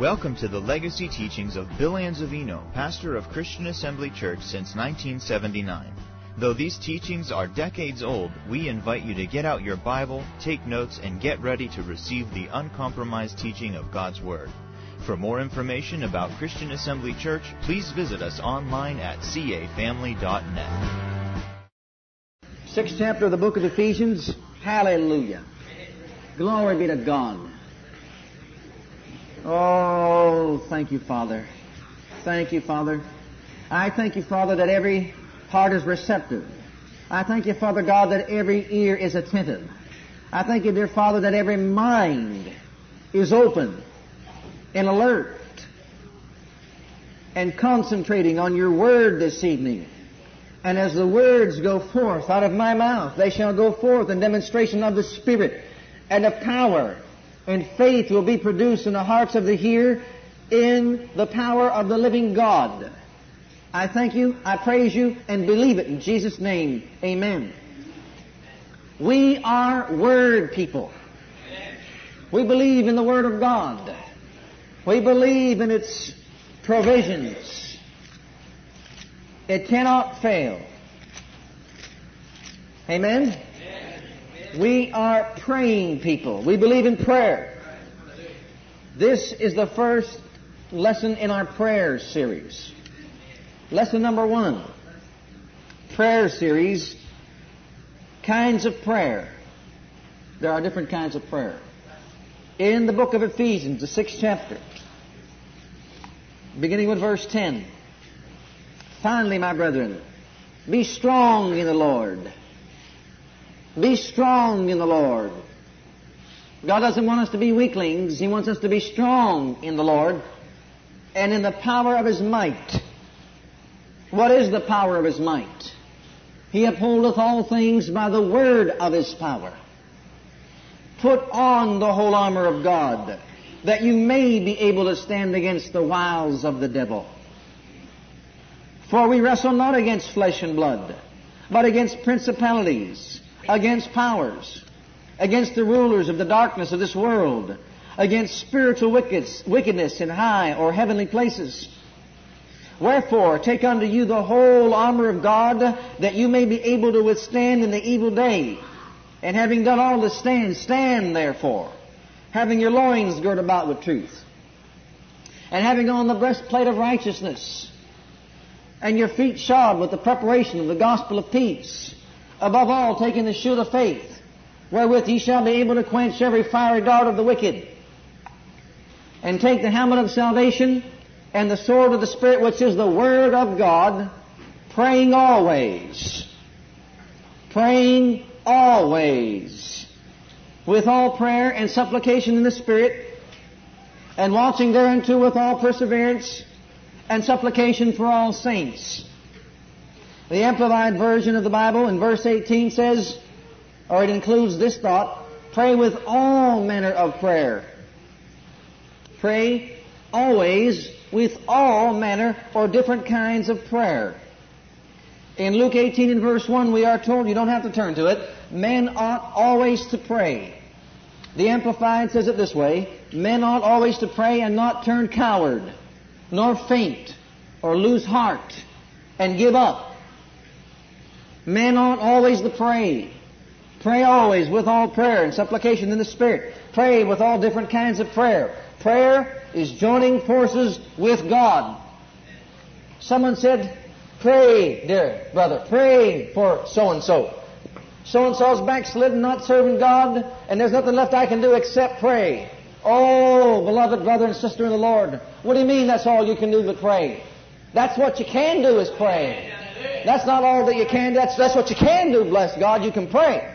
Welcome to the legacy teachings of Bill Anzavino, pastor of Christian Assembly Church since 1979. Though these teachings are decades old, we invite you to get out your Bible, take notes, and get ready to receive the uncompromised teaching of God's Word. For more information about Christian Assembly Church, please visit us online at cafamily.net. Sixth chapter of the book of Ephesians. Hallelujah. Glory be to God. Oh, thank you, Father. Thank you, Father. I thank you, Father, that every heart is receptive. I thank you, Father God, that every ear is attentive. I thank you, dear Father, that every mind is open and alert and concentrating on your word this evening. And as the words go forth out of my mouth, they shall go forth in demonstration of the Spirit and of power. And faith will be produced in the hearts of the hearer in the power of the living God. I thank you, I praise you, and believe it in Jesus' name. Amen. We are Word people. We believe in the Word of God. We believe in its provisions. It cannot fail. Amen? We are praying people. We believe in prayer. This is the first lesson in our prayer series. Lesson number one. Prayer series. Kinds of prayer. There are different kinds of prayer. In the book of Ephesians, the sixth chapter, beginning with verse 10. Finally, my brethren, be strong in the Lord. Be strong in the Lord. God doesn't want us to be weaklings. He wants us to be strong in the Lord and in the power of His might. What is the power of His might? He upholdeth all things by the word of His power. Put on the whole armor of God that you may be able to stand against the wiles of the devil. For we wrestle not against flesh and blood, but against principalities, against powers, against the rulers of the darkness of this world, against spiritual wickedness in high or heavenly places. Wherefore, take unto you the whole armor of God, that you may be able to withstand in the evil day. And having done all to stand, stand therefore, having your loins girt about with truth, and having on the breastplate of righteousness, and your feet shod with the preparation of the gospel of peace. Above all, taking the shield of faith, wherewith ye shall be able to quench every fiery dart of the wicked. And take the helmet of salvation and the sword of the Spirit, which is the Word of God, praying always. Praying always. With all prayer and supplication in the Spirit, and watching thereunto with all perseverance and supplication for all saints. The Amplified Version of the Bible in verse 18 says, or it includes this thought, pray with all manner of prayer. Pray always with all manner or different kinds of prayer. In Luke 18 and verse 1 we are told, you don't have to turn to it, men ought always to pray. The Amplified says it this way, men ought always to pray and not turn coward nor faint or lose heart and give up. Men ought always to pray. Pray always with all prayer and supplication in the Spirit. Pray with all different kinds of prayer. Prayer is joining forces with God. Someone said, pray, dear brother, pray for so and so. So and so's backslidden, not serving God, and there's nothing left I can do except pray. Oh, beloved brother and sister in the Lord, what do you mean that's all you can do but pray? That's what you can do is pray. That's not all that you can. That's that's what you can do. Bless God, you can pray.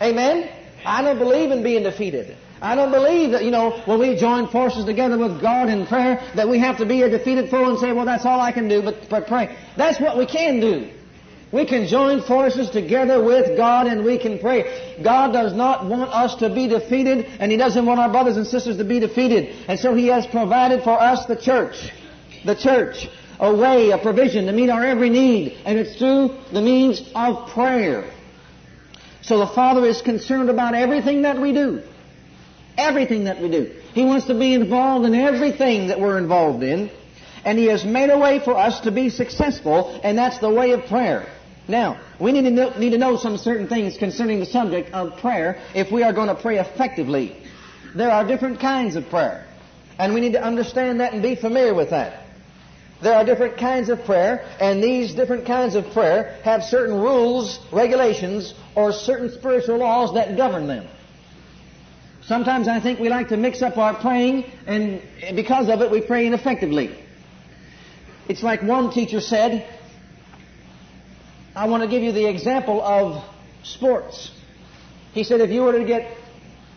Amen. I don't believe in being defeated. I don't believe that, you know, when we join forces together with God in prayer, that we have to be a defeated foe and say, well, that's all I can do, but, but pray. That's what we can do. We can join forces together with God and we can pray. God does not want us to be defeated and He doesn't want our brothers and sisters to be defeated. And so He has provided for us the church. The church. A way, a provision to meet our every need. And it's through the means of prayer. So the Father is concerned about everything that we do. Everything that we do. He wants to be involved in everything that we're involved in. And He has made a way for us to be successful, and that's the way of prayer. Now, we need to, know, need to know some certain things concerning the subject of prayer if we are going to pray effectively. There are different kinds of prayer, and we need to understand that and be familiar with that. There are different kinds of prayer, and these different kinds of prayer have certain rules, regulations, or certain spiritual laws that govern them. Sometimes I think we like to mix up our praying, and because of it, we pray ineffectively. It's like one teacher said, I want to give you the example of sports. He said if you were to get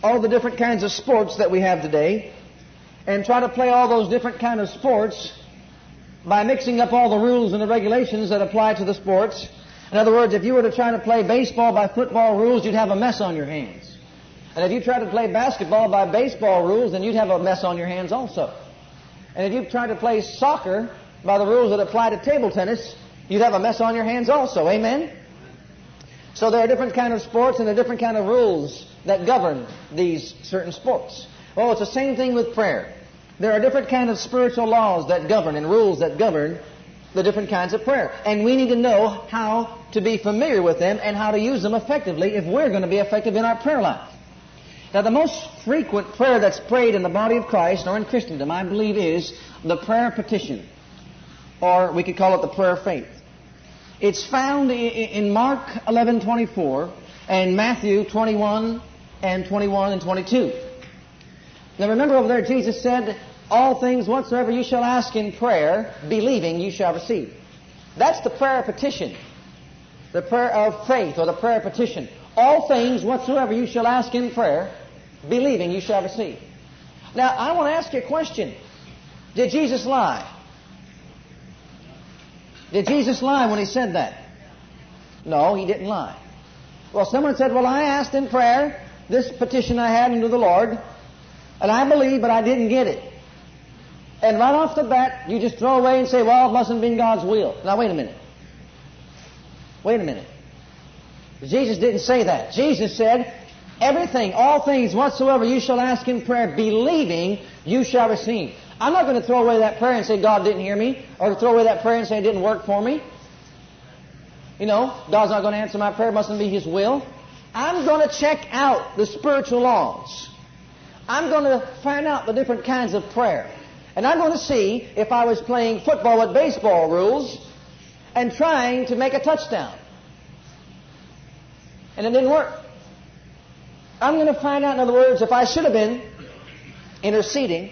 all the different kinds of sports that we have today and try to play all those different kind of sports by mixing up all the rules and the regulations that apply to the sports. In other words, if you were to try to play baseball by football rules, you'd have a mess on your hands. And if you tried to play basketball by baseball rules, then you'd have a mess on your hands also. And if you tried to play soccer by the rules that apply to table tennis, you'd have a mess on your hands also. Amen? So there are different kind of sports and there are different kind of rules that govern these certain sports. Well, it's the same thing with prayer. There are different kinds of spiritual laws that govern and rules that govern the different kinds of prayer. And we need to know how to be familiar with them and how to use them effectively if we're going to be effective in our prayer life. Now, the most frequent prayer that's prayed in the body of Christ or in Christendom, I believe, is the prayer petition or we could call it the prayer of faith. It's found in Mark 11:24 and Matthew 21 and 21 and 22. Now remember over there Jesus said, "All things whatsoever you shall ask in prayer, believing you shall receive." That's the prayer of petition. The prayer of faith or the prayer of petition. All things whatsoever you shall ask in prayer, believing you shall receive. Now I want to ask you a question. Did Jesus lie? Did Jesus lie when he said that? No, he didn't lie. Well, someone said, Well, I asked in prayer this petition I had unto the Lord, and I believe, but I didn't get it. And right off the bat, you just throw away and say, Well, it mustn't have been God's will. Now, wait a minute. Wait a minute. Jesus didn't say that. Jesus said, Everything, all things whatsoever you shall ask in prayer, believing you shall receive. I'm not going to throw away that prayer and say God didn't hear me, or throw away that prayer and say it didn't work for me. You know, God's not going to answer my prayer, it mustn't be His will. I'm going to check out the spiritual laws. I'm going to find out the different kinds of prayer. And I'm going to see if I was playing football with baseball rules and trying to make a touchdown. And it didn't work. I'm going to find out, in other words, if I should have been interceding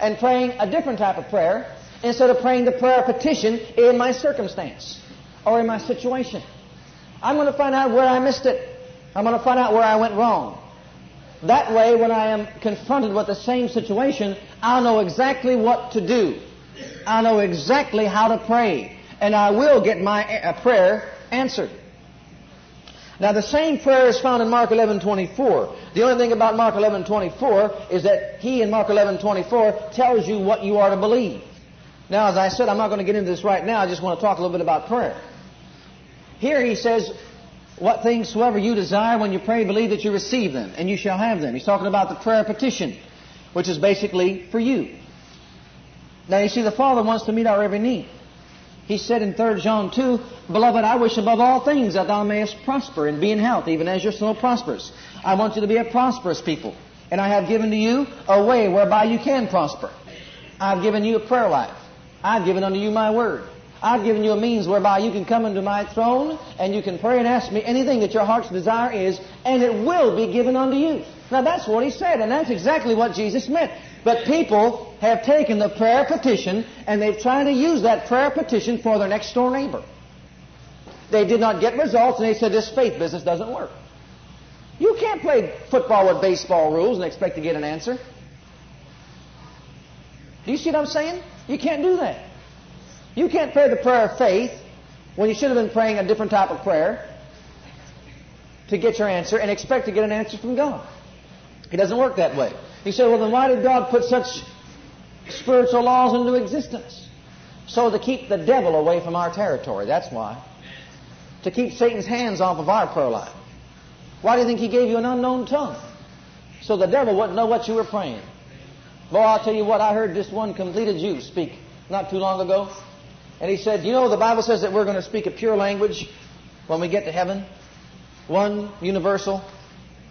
and praying a different type of prayer instead of praying the prayer of petition in my circumstance or in my situation. I'm going to find out where I missed it. I'm going to find out where I went wrong. That way, when I am confronted with the same situation, I'll know exactly what to do. I'll know exactly how to pray. And I will get my uh, prayer answered. Now the same prayer is found in Mark 11:24. The only thing about Mark 11:24 is that he in Mark 11:24 tells you what you are to believe. Now as I said, I'm not going to get into this right now. I just want to talk a little bit about prayer. Here he says, "What things soever you desire when you pray, believe that you receive them, and you shall have them." He's talking about the prayer petition, which is basically for you. Now you see, the Father wants to meet our every need. He said in 3 John 2, Beloved, I wish above all things that thou mayest prosper and be in health, even as your soul prospers. I want you to be a prosperous people. And I have given to you a way whereby you can prosper. I've given you a prayer life. I've given unto you my word. I've given you a means whereby you can come into my throne and you can pray and ask me anything that your heart's desire is, and it will be given unto you. Now that's what he said, and that's exactly what Jesus meant. But people have taken the prayer petition and they've tried to use that prayer petition for their next door neighbor. They did not get results and they said this faith business doesn't work. You can't play football with baseball rules and expect to get an answer. Do you see what I'm saying? You can't do that. You can't pray the prayer of faith when you should have been praying a different type of prayer to get your answer and expect to get an answer from God. It doesn't work that way. He said, well, then why did God put such spiritual laws into existence? So to keep the devil away from our territory. That's why. To keep Satan's hands off of our prayer life. Why do you think he gave you an unknown tongue? So the devil wouldn't know what you were praying. Boy, I'll tell you what, I heard this one completed Jew speak not too long ago. And he said, You know, the Bible says that we're going to speak a pure language when we get to heaven. One universal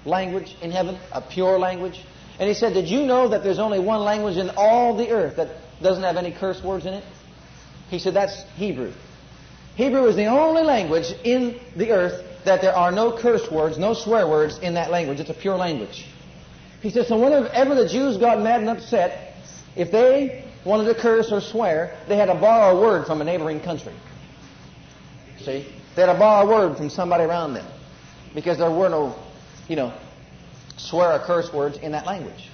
language in heaven, a pure language. And he said, Did you know that there's only one language in all the earth that doesn't have any curse words in it? He said, That's Hebrew. Hebrew is the only language in the earth that there are no curse words, no swear words in that language. It's a pure language. He said, So whenever the Jews got mad and upset, if they wanted to curse or swear, they had to borrow a word from a neighboring country. See? They had to borrow a word from somebody around them. Because there were no, you know, swear or curse words in that language.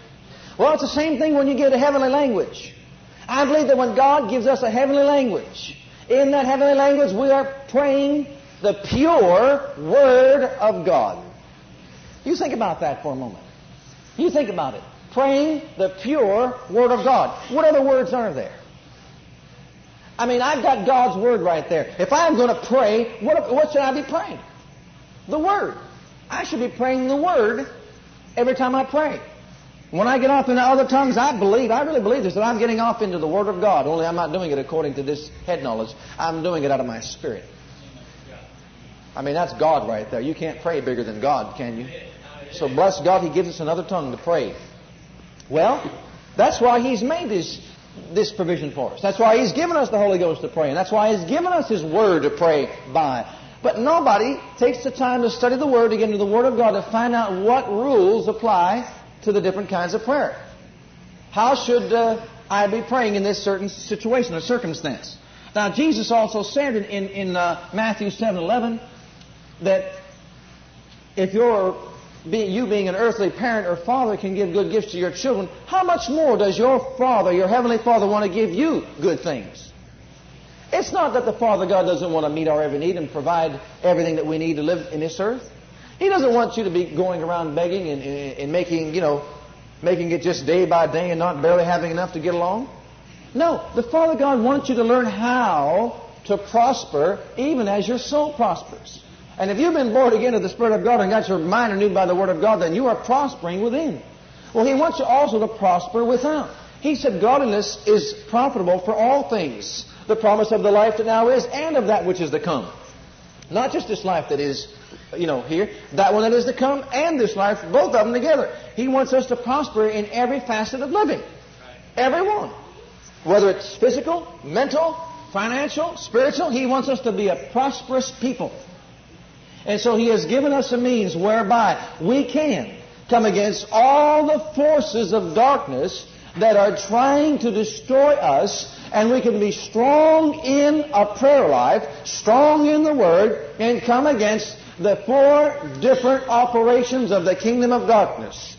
Well, it's the same thing when you get a heavenly language. I believe that when God gives us a heavenly language, in that heavenly language we are praying the pure Word of God. You think about that for a moment. You think about it. Praying the pure Word of God. What other words are there? I mean, I've got God's Word right there. If I'm going to pray, what, what should I be praying? The Word. I should be praying the Word every time I pray. When I get off into other tongues, I believe, I really believe this, that I'm getting off into the Word of God. Only I'm not doing it according to this head knowledge. I'm doing it out of my spirit. I mean, that's God right there. You can't pray bigger than God, can you? So bless God, He gives us another tongue to pray. Well, that's why He's made this, this provision for us. That's why He's given us the Holy Ghost to pray. And that's why He's given us His Word to pray by. But nobody takes the time to study the Word, to get into the Word of God, to find out what rules apply to the different kinds of prayer. How should uh, I be praying in this certain situation or circumstance? Now, Jesus also said in, in, in uh, Matthew 7 11 that if you're, you being an earthly parent or father can give good gifts to your children, how much more does your Father, your Heavenly Father, want to give you good things? It's not that the Father God doesn't want to meet our every need and provide everything that we need to live in this earth. He doesn't want you to be going around begging and, and, and making, you know, making it just day by day and not barely having enough to get along. No, the Father God wants you to learn how to prosper even as your soul prospers. And if you've been born again of the Spirit of God and got your mind renewed by the Word of God, then you are prospering within. Well, He wants you also to prosper without. He said godliness is profitable for all things. The promise of the life that now is and of that which is to come. Not just this life that is, you know, here, that one that is to come and this life, both of them together. He wants us to prosper in every facet of living. Every one. Whether it's physical, mental, financial, spiritual, He wants us to be a prosperous people. And so He has given us a means whereby we can come against all the forces of darkness that are trying to destroy us, and we can be strong in a prayer life, strong in the Word, and come against the four different operations of the kingdom of darkness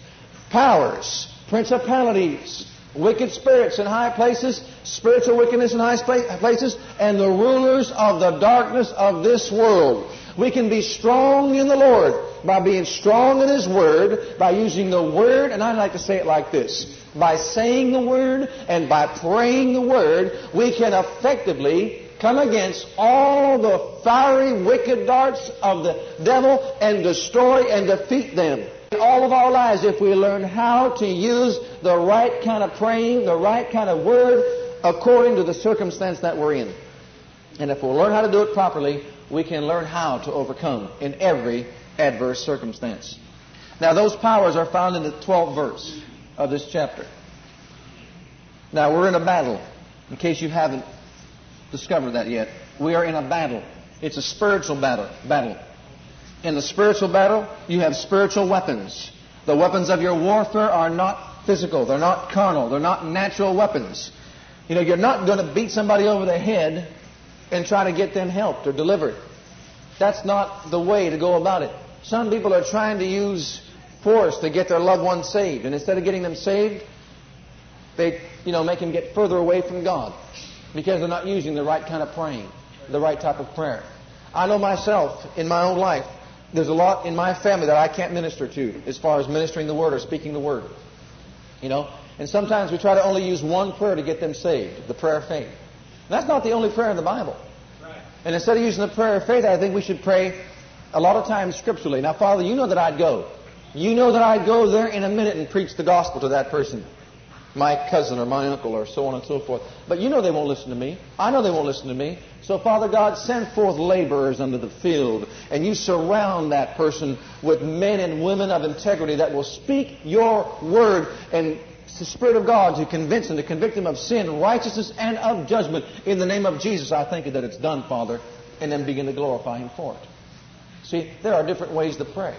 powers, principalities, wicked spirits in high places, spiritual wickedness in high places, and the rulers of the darkness of this world. We can be strong in the Lord by being strong in His Word, by using the Word, and I like to say it like this. By saying the Word and by praying the Word, we can effectively come against all the fiery, wicked darts of the devil and destroy and defeat them. In all of our lives, if we learn how to use the right kind of praying, the right kind of word, according to the circumstance that we're in. And if we'll learn how to do it properly, we can learn how to overcome in every adverse circumstance. Now, those powers are found in the 12th verse of this chapter. Now, we're in a battle, in case you haven't discovered that yet. We are in a battle. It's a spiritual battle. battle. In the spiritual battle, you have spiritual weapons. The weapons of your warfare are not physical, they're not carnal, they're not natural weapons. You know, you're not going to beat somebody over the head and try to get them helped or delivered. That's not the way to go about it. Some people are trying to use force to get their loved ones saved, and instead of getting them saved, they, you know, make them get further away from God because they're not using the right kind of praying, the right type of prayer. I know myself in my own life, there's a lot in my family that I can't minister to as far as ministering the word or speaking the word. You know, and sometimes we try to only use one prayer to get them saved, the prayer of faith. That's not the only prayer in the Bible. Right. And instead of using the prayer of faith, I think we should pray a lot of times scripturally. Now, Father, you know that I'd go. You know that I'd go there in a minute and preach the gospel to that person. my cousin or my uncle or so on and so forth. But you know they won't listen to me. I know they won't listen to me. So, Father God, send forth laborers unto the field, and you surround that person with men and women of integrity that will speak your word and the Spirit of God to convince and to convict them of sin, righteousness, and of judgment. In the name of Jesus, I thank you that it's done, Father, and then begin to glorify Him for it. See, there are different ways to pray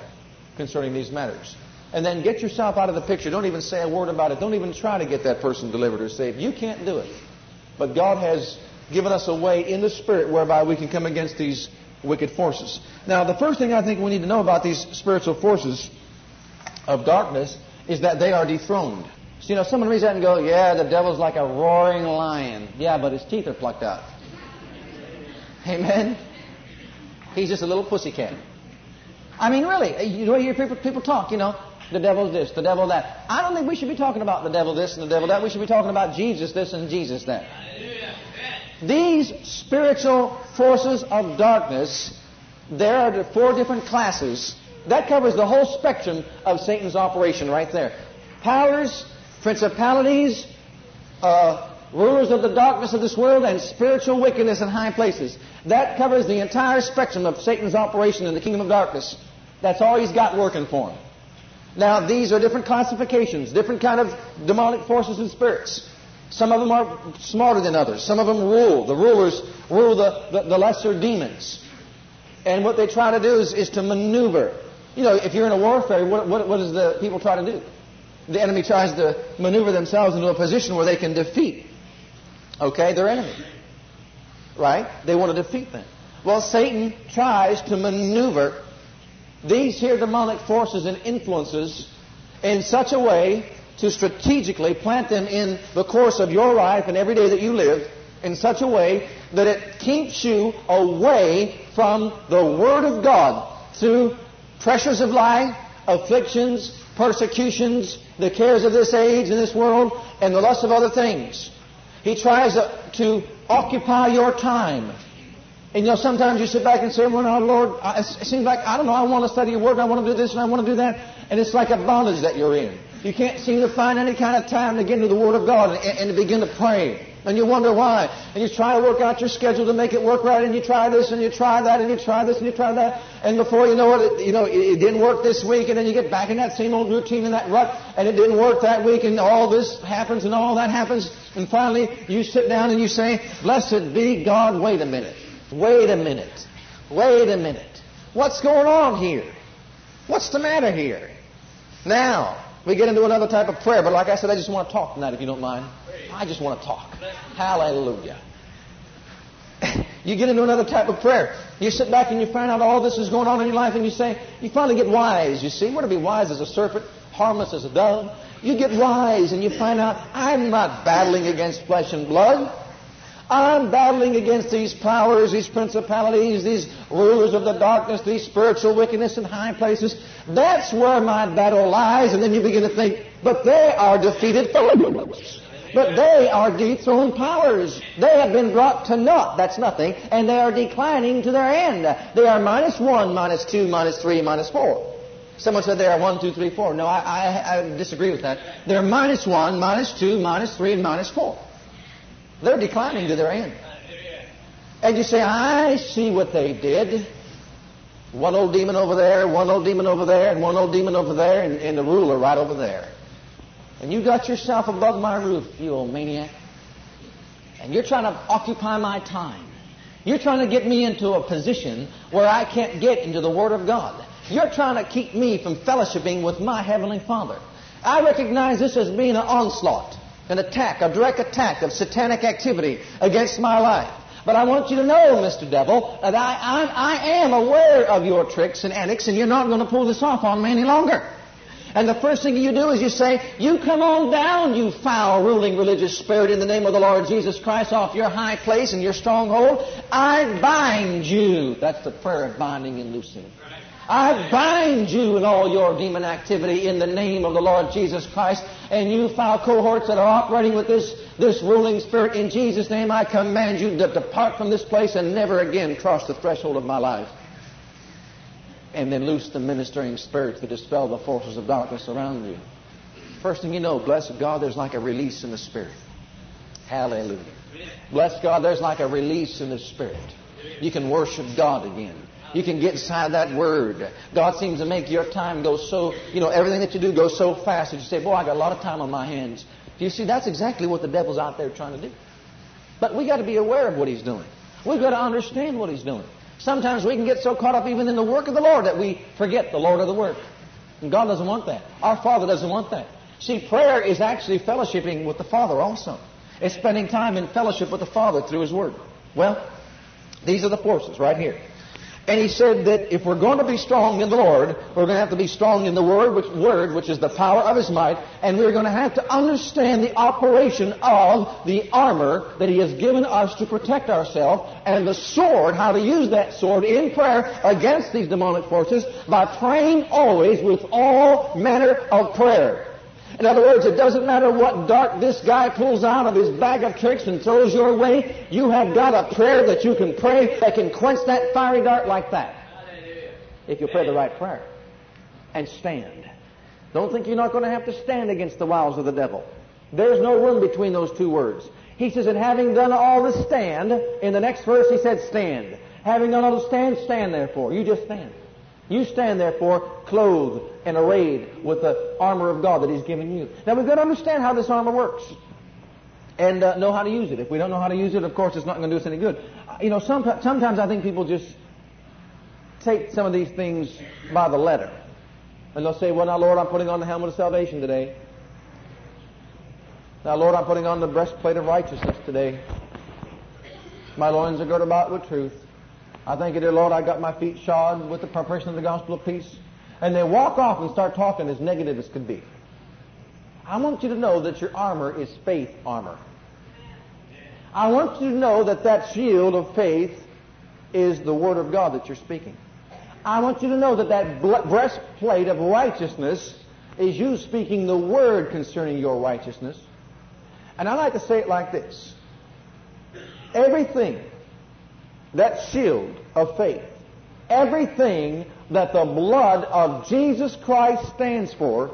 concerning these matters. And then get yourself out of the picture. Don't even say a word about it. Don't even try to get that person delivered or saved. You can't do it. But God has given us a way in the Spirit whereby we can come against these wicked forces. Now, the first thing I think we need to know about these spiritual forces of darkness is that they are dethroned. So, you know, someone reads that and go, yeah, the devil's like a roaring lion. Yeah, but his teeth are plucked out. Amen? He's just a little pussycat. I mean, really, you know, you hear people, people talk, you know, the devil's this, the devil that. I don't think we should be talking about the devil this and the devil that. We should be talking about Jesus this and Jesus that. These spiritual forces of darkness, there are four different classes. That covers the whole spectrum of Satan's operation right there. Powers, principalities, uh, rulers of the darkness of this world, and spiritual wickedness in high places. That covers the entire spectrum of Satan's operation in the kingdom of darkness. That's all he's got working for him. Now, these are different classifications, different kind of demonic forces and spirits. Some of them are smarter than others. Some of them rule. The rulers rule the, the, the lesser demons. And what they try to do is, is to maneuver. You know, if you're in a warfare, what, what, what does the people try to do? The enemy tries to maneuver themselves into a position where they can defeat, okay, their enemy. Right? They want to defeat them. Well, Satan tries to maneuver these here demonic forces and influences in such a way to strategically plant them in the course of your life and every day that you live in such a way that it keeps you away from the Word of God through pressures of life, afflictions, persecutions, the cares of this age and this world, and the lust of other things. He tries to occupy your time. And you know, sometimes you sit back and say, well, now, Lord, it seems like, I don't know, I want to study your word, I want to do this, and I want to do that. And it's like a bondage that you're in. You can't seem to find any kind of time to get into the Word of God and, and to begin to pray. And you wonder why. And you try to work out your schedule to make it work right, and you try this, and you try that, and you try this, and you try that. And before you know it, you know, it, didn't work this week, and then you get back in that same old routine and that rut, and it didn't work that week, and all this happens, and all that happens. And finally, you sit down and you say, Blessed be God, wait a minute. Wait a minute. Wait a minute. What's going on here? What's the matter here? Now, we get into another type of prayer, but like I said, I just want to talk tonight if you don't mind. I just want to talk. Hallelujah. You get into another type of prayer. You sit back and you find out all this is going on in your life and you say, you finally get wise, you see. Want to be wise as a serpent, harmless as a dove. You get wise and you find out, I'm not battling against flesh and blood. I'm battling against these powers, these principalities, these rulers of the darkness, these spiritual wickedness in high places. That's where my battle lies. And then you begin to think, but they are defeated foes. But they are dethroned powers. They have been brought to naught. That's nothing. And they are declining to their end. They are minus one, minus two, minus three, minus four. Someone said they are one, two, three, four. No, I, I, I disagree with that. They're minus one, minus two, minus three, and minus four. They're declining to their end. And you say, I see what they did. One old demon over there, one old demon over there, and one old demon over there, and, and the ruler right over there. And you got yourself above my roof, you old maniac. And you're trying to occupy my time. You're trying to get me into a position where I can't get into the Word of God. You're trying to keep me from fellowshipping with my Heavenly Father. I recognize this as being an onslaught an attack, a direct attack of satanic activity against my life. But I want you to know, Mr. Devil, that I, I, I am aware of your tricks and antics, and you're not going to pull this off on me any longer. And the first thing you do is you say, You come on down, you foul ruling religious spirit, in the name of the Lord Jesus Christ, off your high place and your stronghold. I bind you. That's the prayer of binding and loosing. I bind you and all your demon activity in the name of the Lord Jesus Christ. And you foul cohorts that are operating with this, this ruling spirit, in Jesus' name, I command you to depart from this place and never again cross the threshold of my life. And then loose the ministering spirits to dispel the forces of darkness around you. First thing you know, bless God, there's like a release in the Spirit. Hallelujah. Bless God, there's like a release in the Spirit. You can worship God again. You can get inside that Word. God seems to make your time go so, you know, everything that you do goes so fast that you say, boy, I got a lot of time on my hands. Do you see? That's exactly what the devil's out there trying to do. But we got to be aware of what he's doing. We've got to understand what he's doing. Sometimes we can get so caught up even in the work of the Lord that we forget the Lord of the work. And God doesn't want that. Our Father doesn't want that. See, prayer is actually fellowshipping with the Father also. It's spending time in fellowship with the Father through His Word. Well, these are the forces right here. And he said that if we're going to be strong in the Lord, we're going to have to be strong in the Word, which, Word, which is the power of His might, and we're going to have to understand the operation of the armor that He has given us to protect ourselves, and the sword, how to use that sword in prayer against these demonic forces by praying always with all manner of prayer. In other words, it doesn't matter what dart this guy pulls out of his bag of tricks and throws your way. You have got a prayer that you can pray that can quench that fiery dart like that. If you pray the right prayer. And stand. Don't think you're not going to have to stand against the wiles of the devil. There's no room between those two words. He says, and having done all to stand, in the next verse he said, stand. Having done all to stand, stand therefore. You just stand. You stand therefore clothed and arrayed with the armor of God that He's given you. Now we've got to understand how this armor works and uh, know how to use it. If we don't know how to use it, of course, it's not going to do us any good. You know, some, sometimes I think people just take some of these things by the letter. And they'll say, well, now, Lord, I'm putting on the helmet of salvation today. Now, Lord, I'm putting on the breastplate of righteousness today. My loins are girded about with truth. I thank you, dear Lord, I got my feet shod with the preparation of the gospel of peace. And they walk off and start talking as negative as could be. I want you to know that your armor is faith armor. I want you to know that that shield of faith is the Word of God that you're speaking. I want you to know that that breastplate of righteousness is you speaking the Word concerning your righteousness. And I like to say it like this. Everything that shield of faith, everything that the blood of Jesus Christ stands for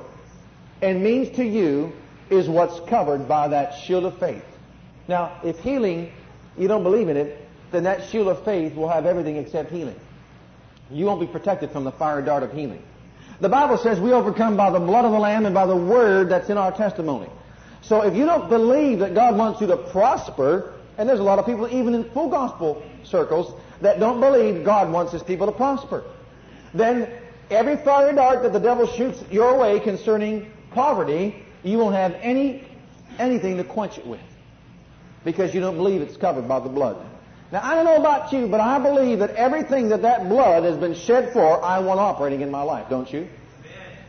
and means to you is what's covered by that shield of faith. Now, if healing, you don't believe in it, then that shield of faith will have everything except healing. You won't be protected from the fire dart of healing. The Bible says we overcome by the blood of the Lamb and by the word that's in our testimony. So if you don't believe that God wants you to prosper, and there's a lot of people, even in full gospel circles, that don't believe God wants his people to prosper. Then every fiery dart that the devil shoots your way concerning poverty, you won't have any anything to quench it with. Because you don't believe it's covered by the blood. Now, I don't know about you, but I believe that everything that that blood has been shed for, I want operating in my life, don't you?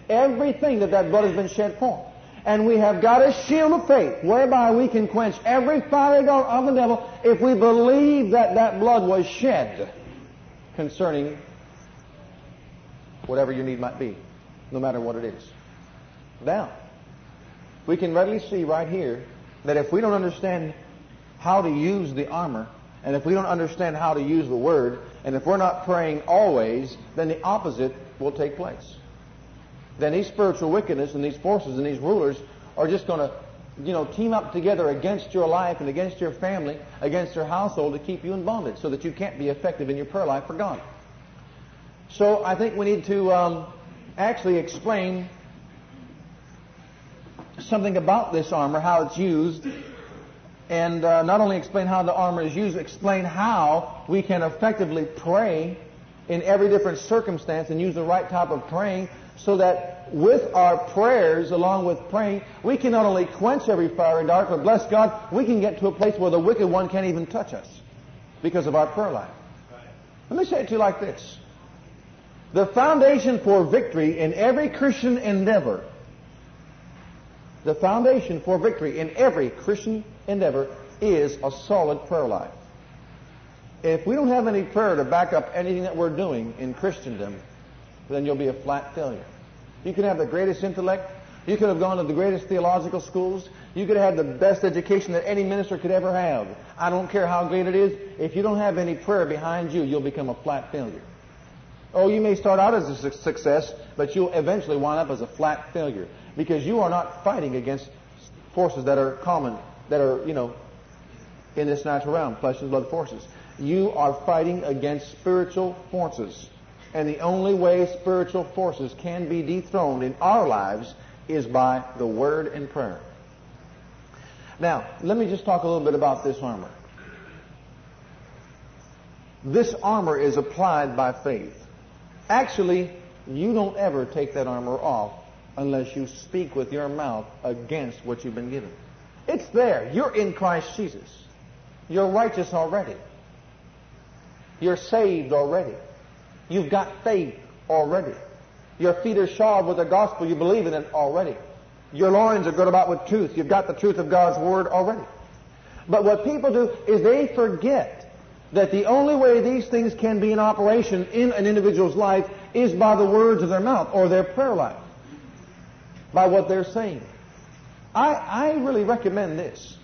Everything that that blood has been shed for. And we have got a shield of faith whereby we can quench every fiery dart of the devil if we believe that that blood was shed concerning whatever your need might be, no matter what it is. Now, we can readily see right here that if we don't understand how to use the armor, and if we don't understand how to use the word, and if we're not praying always, then the opposite will take place then these spiritual wickedness and these forces and these rulers are just going to, you know, team up together against your life and against your family, against your household to keep you in bondage so that you can't be effective in your prayer life for God. So I think we need to um, actually explain something about this armor, how it's used, and uh, not only explain how the armor is used, explain how we can effectively pray in every different circumstance and use the right type of praying so that with our prayers, along with praying, we can not only quench every fiery dart, but bless God, we can get to a place where the wicked one can't even touch us because of our prayer life. Let me say it to you like this. The foundation for victory in every Christian endeavor, the foundation for victory in every Christian endeavor is a solid prayer life. If we don't have any prayer to back up anything that we're doing in Christendom, then you'll be a flat failure. You can have the greatest intellect. You could have gone to the greatest theological schools. You could have had the best education that any minister could ever have. I don't care how great it is. If you don't have any prayer behind you, you'll become a flat failure. Oh, you may start out as a success, but you'll eventually wind up as a flat failure because you are not fighting against forces that are common, that are, you know, in this natural realm, flesh and blood forces. You are fighting against spiritual forces. And the only way spiritual forces can be dethroned in our lives is by the Word and prayer. Now, let me just talk a little bit about this armor. This armor is applied by faith. Actually, you don't ever take that armor off unless you speak with your mouth against what you've been given. It's there. You're in Christ Jesus. You're righteous already. You're saved already. You've got faith already. Your feet are shod with the gospel. You believe in it already. Your loins are girt about with truth. You've got the truth of God's word already. But what people do is they forget that the only way these things can be in operation in an individual's life is by the words of their mouth or their prayer life, by what they're saying. I, I really recommend this.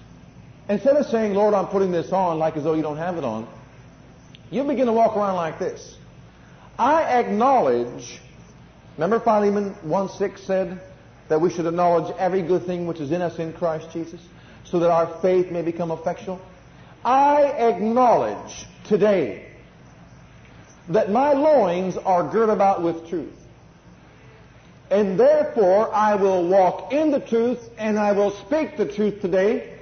Instead of saying, Lord, I'm putting this on like as though you don't have it on, you begin to walk around like this. I acknowledge, remember Philemon 1 6 said that we should acknowledge every good thing which is in us in Christ Jesus so that our faith may become effectual? I acknowledge today that my loins are girt about with truth. And therefore I will walk in the truth and I will speak the truth today.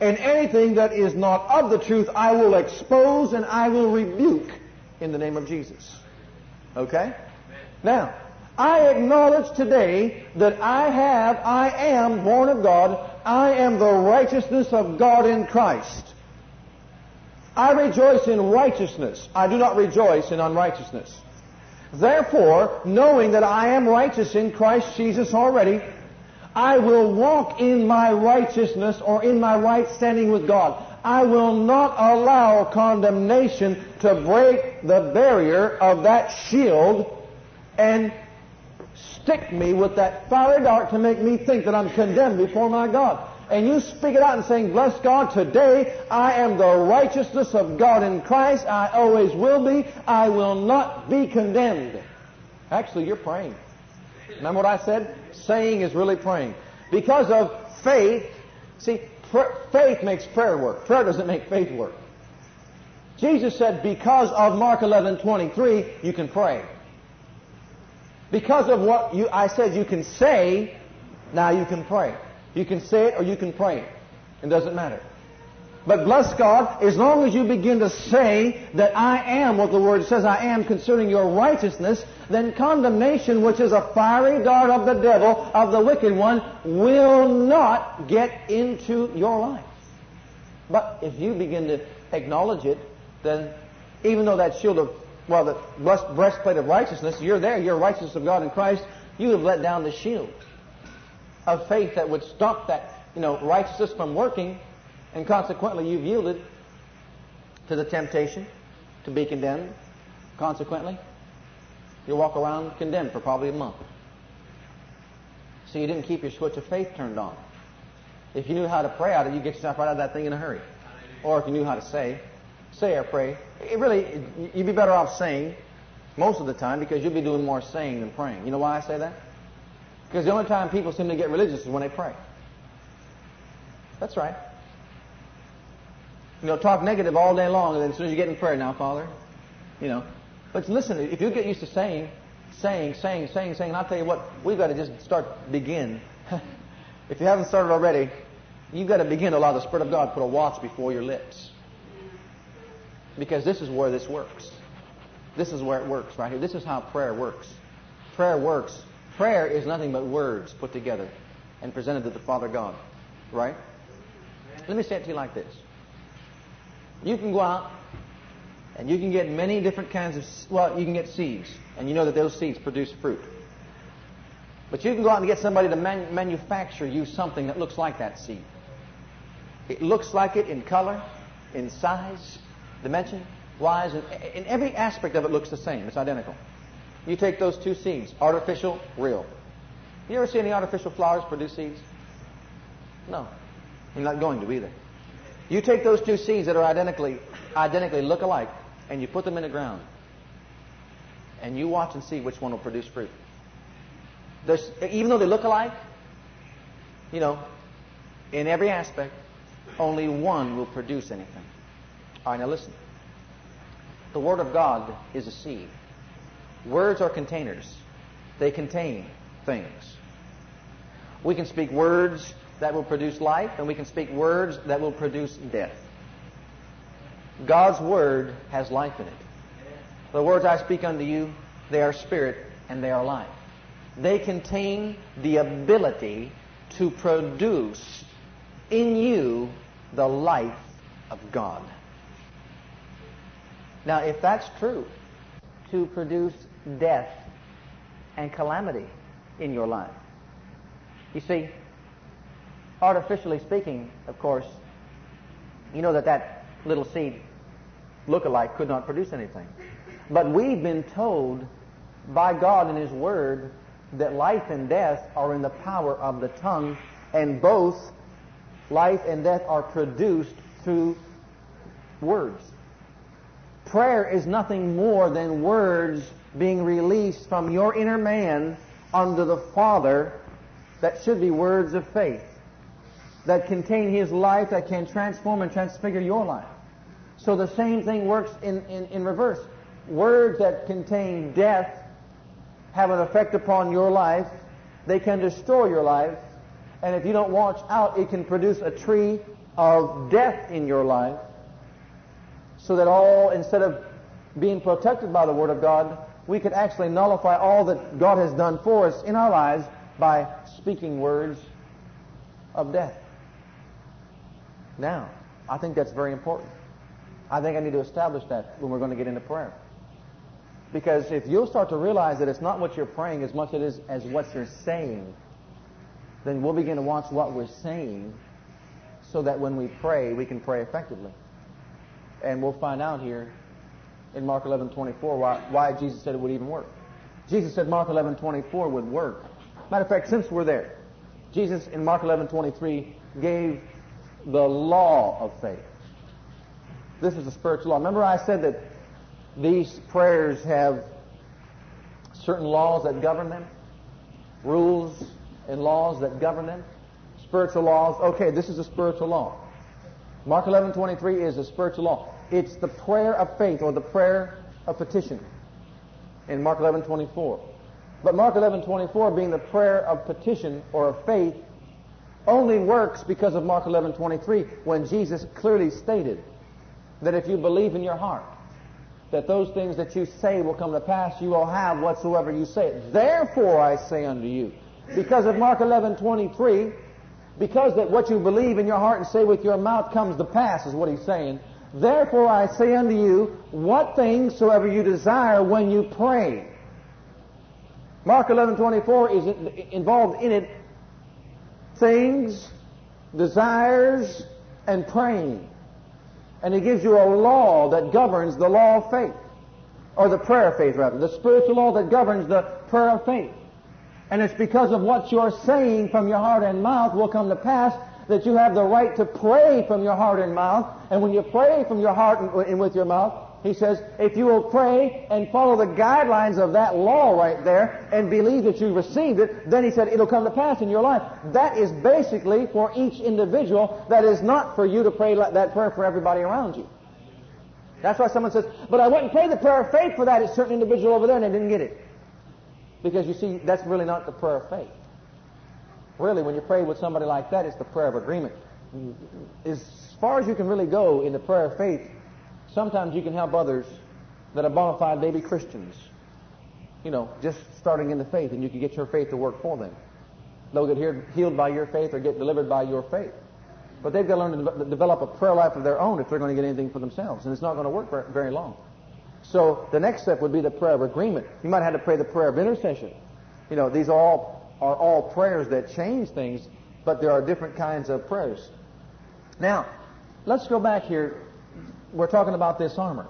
And anything that is not of the truth I will expose and I will rebuke in the name of Jesus. Okay? Now, I acknowledge today that I have, I am born of God. I am the righteousness of God in Christ. I rejoice in righteousness. I do not rejoice in unrighteousness. Therefore, knowing that I am righteous in Christ Jesus already, I will walk in my righteousness or in my right standing with God. I will not allow condemnation to break the barrier of that shield and stick me with that fiery dart to make me think that I'm condemned before my God. And you speak it out and saying, Bless God, today I am the righteousness of God in Christ. I always will be. I will not be condemned. Actually, you're praying. Remember what I said? Saying is really praying. Because of faith, see, pr- faith makes prayer work. Prayer doesn't make faith work. Jesus said, because of Mark 11, 23, you can pray. Because of what you, I said you can say, now you can pray. You can say it or you can pray it. It doesn't matter. But bless God, as long as you begin to say that I am what the Word says I am concerning your righteousness, then condemnation, which is a fiery dart of the devil, of the wicked one, will not get into your life. But if you begin to acknowledge it, then even though that shield of, well, the breastplate of righteousness, you're there, you're righteousness of God in Christ, you have let down the shield of faith that would stop that, you know, righteousness from working, and consequently you've yielded to the temptation to be condemned. Consequently, you walk around condemned for probably a month. So you didn't keep your switch of faith turned on. If you knew how to pray out of it, you get yourself right out of that thing in a hurry. Or if you knew how to say, say or pray. It really, you'd be better off saying most of the time because you'll be doing more saying than praying. You know why I say that? Because the only time people seem to get religious is when they pray. That's right. You know, talk negative all day long, and then as soon as you get in prayer, now, Father, you know. But listen, if you get used to saying, saying, saying, saying, saying, and I'll tell you what, we've got to just start, begin. if you haven't started already, you've got to begin to allow the Spirit of God put a watch before your lips. Because this is where this works. This is where it works right here. This is how prayer works. Prayer works Prayer is nothing but words put together and presented to the Father God. Right? Let me say it to you like this. You can go out and you can get many different kinds of, well, you can get seeds. And you know that those seeds produce fruit. But you can go out and get somebody to man- manufacture you something that looks like that seed. It looks like it in color, in size, dimension, wise, and in every aspect of it looks the same. It's identical. You take those two seeds, artificial, real. You ever see any artificial flowers produce seeds? No. You're not going to either. You take those two seeds that are identically, identically look alike, and you put them in the ground. And you watch and see which one will produce fruit. There's, even though they look alike, you know, in every aspect, only one will produce anything. All right, now listen. The Word of God is a seed. Words are containers. They contain things. We can speak words that will produce life, and we can speak words that will produce death. God's Word has life in it. The words I speak unto you, they are spirit and they are life. They contain the ability to produce in you the life of God. Now, if that's true, to produce death and calamity in your life. You see, artificially speaking, of course, you know that that little seed look-alike could not produce anything. But we've been told by God in His Word that life and death are in the power of the tongue, and both life and death are produced through words. Prayer is nothing more than words being released from your inner man unto the Father that should be words of faith that contain His life that can transform and transfigure your life. So the same thing works in, in, in reverse. Words that contain death have an effect upon your life. They can destroy your life. And if you don't watch out, it can produce a tree of death in your life. So that all, instead of being protected by the Word of God, we could actually nullify all that God has done for us in our lives by speaking words of death. Now, I think that's very important. I think I need to establish that when we're going to get into prayer. Because if you'll start to realize that it's not what you're praying as much as as what you're saying, then we'll begin to watch what we're saying so that when we pray, we can pray effectively. And we'll find out here in Mark 11, 24 why, why Jesus said it would even work. Jesus said Mark 11, 24 would work. Matter of fact, since we're there, Jesus in Mark 11, 23 gave the law of faith. This is a spiritual law. Remember I said that these prayers have certain laws that govern them? Rules and laws that govern them? Spiritual laws. Okay, this is a spiritual law. Mark 11:23 is a spiritual law. It's the prayer of faith or the prayer of petition in Mark 11:24. But Mark 11:24 being the prayer of petition or of faith only works because of Mark 11:23 when Jesus clearly stated that if you believe in your heart that those things that you say will come to pass, you will have whatsoever you say. Therefore I say unto you, because of Mark 11:23, because that what you believe in your heart and say with your mouth comes to pass is what he's saying. Therefore I say unto you, what things soever you desire when you pray. Mark 11:24 is involved in it things, desires, and praying. And he gives you a law that governs the law of faith. Or the prayer of faith, rather. The spiritual law that governs the prayer of faith. And it's because of what you're saying from your heart and mouth will come to pass that you have the right to pray from your heart and mouth. And when you pray from your heart and with your mouth, he says, if you will pray and follow the guidelines of that law right there and believe that you received it, then he said it'll come to pass in your life. That is basically for each individual. That is not for you to pray that prayer for everybody around you. That's why someone says, but I and prayed the prayer of faith for that certain individual over there and I didn't get it. Because you see, that's really not the prayer of faith. Really, when you pray with somebody like that, it's the prayer of agreement. As far as you can really go in the prayer of faith, Sometimes you can help others that are bona fide baby Christians, you know, just starting in the faith, and you can get your faith to work for them. They'll get healed by your faith or get delivered by your faith. But they've got to learn to develop a prayer life of their own if they're going to get anything for themselves, and it's not going to work very long. So the next step would be the prayer of agreement. You might have to pray the prayer of intercession. You know, these are all are all prayers that change things, but there are different kinds of prayers. Now, let's go back here we're talking about this armor.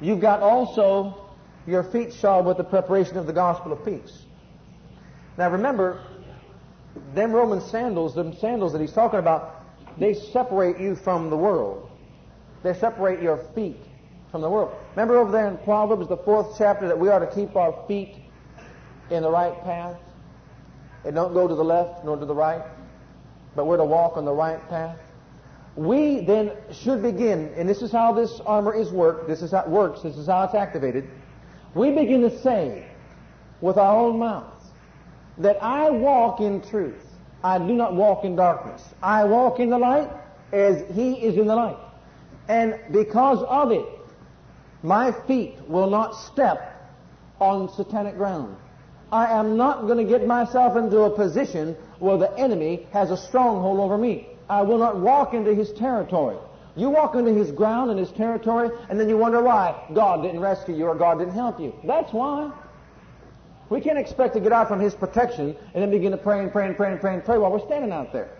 You've got also your feet shod with the preparation of the gospel of peace. Now remember, them Roman sandals, them sandals that he's talking about, they separate you from the world. They separate your feet from the world. Remember over there in Proverbs, the fourth chapter, that we are to keep our feet in the right path? And don't go to the left nor to the right, but we're to walk on the right path. We then should begin, and this is how this armor is worked, this is how it works, this is how it's activated. We begin to say with our own mouths that I walk in truth. I do not walk in darkness. I walk in the light as He is in the light. And because of it, my feet will not step on satanic ground. I am not going to get myself into a position where the enemy has a stronghold over me. I will not walk into his territory. You walk into his ground and his territory, and then you wonder why God didn't rescue you or God didn't help you. That's why. We can't expect to get out from his protection and then begin to pray and pray and pray and pray and pray while we're standing out there.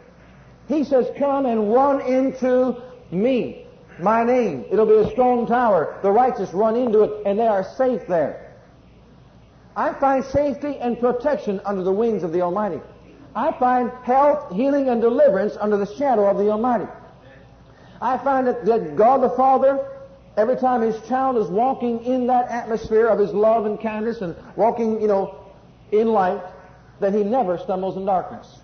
He says, Come and run into me, my name. It'll be a strong tower. The righteous run into it, and they are safe there. I find safety and protection under the wings of the Almighty. I find health, healing, and deliverance under the shadow of the Almighty. I find that, God the Father, every time His child is walking in that atmosphere of His love and kindness and walking, you know, in light, that He never stumbles in darkness.